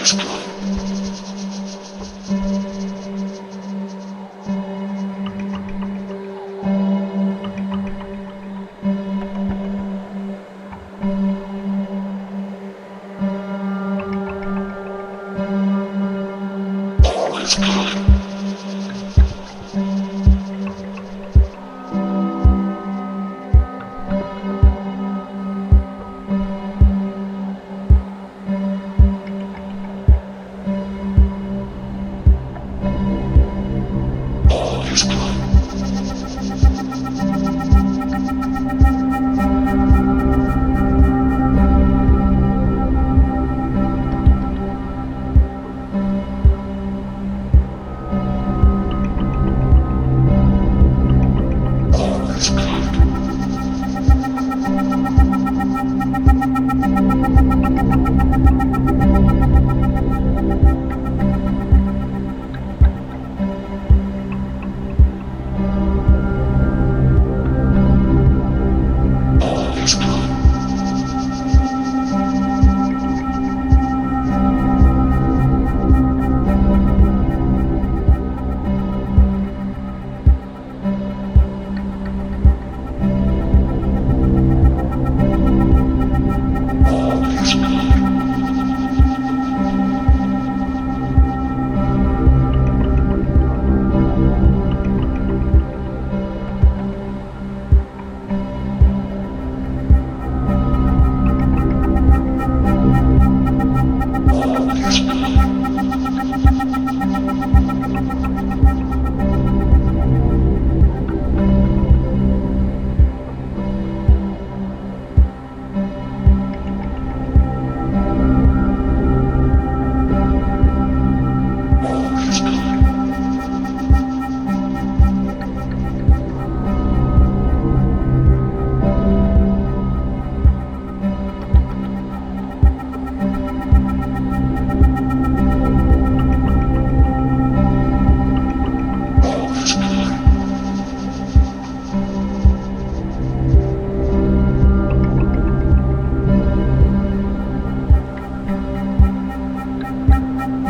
his crime. All his crime.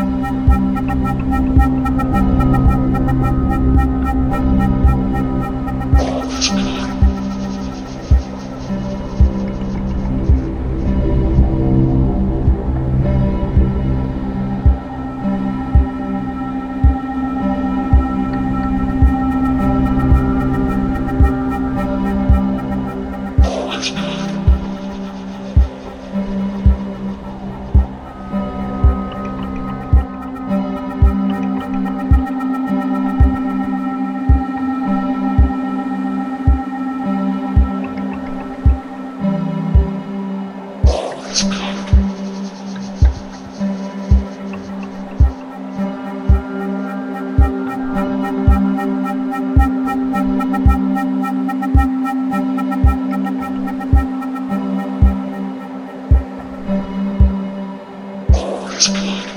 Thank you. Thanks.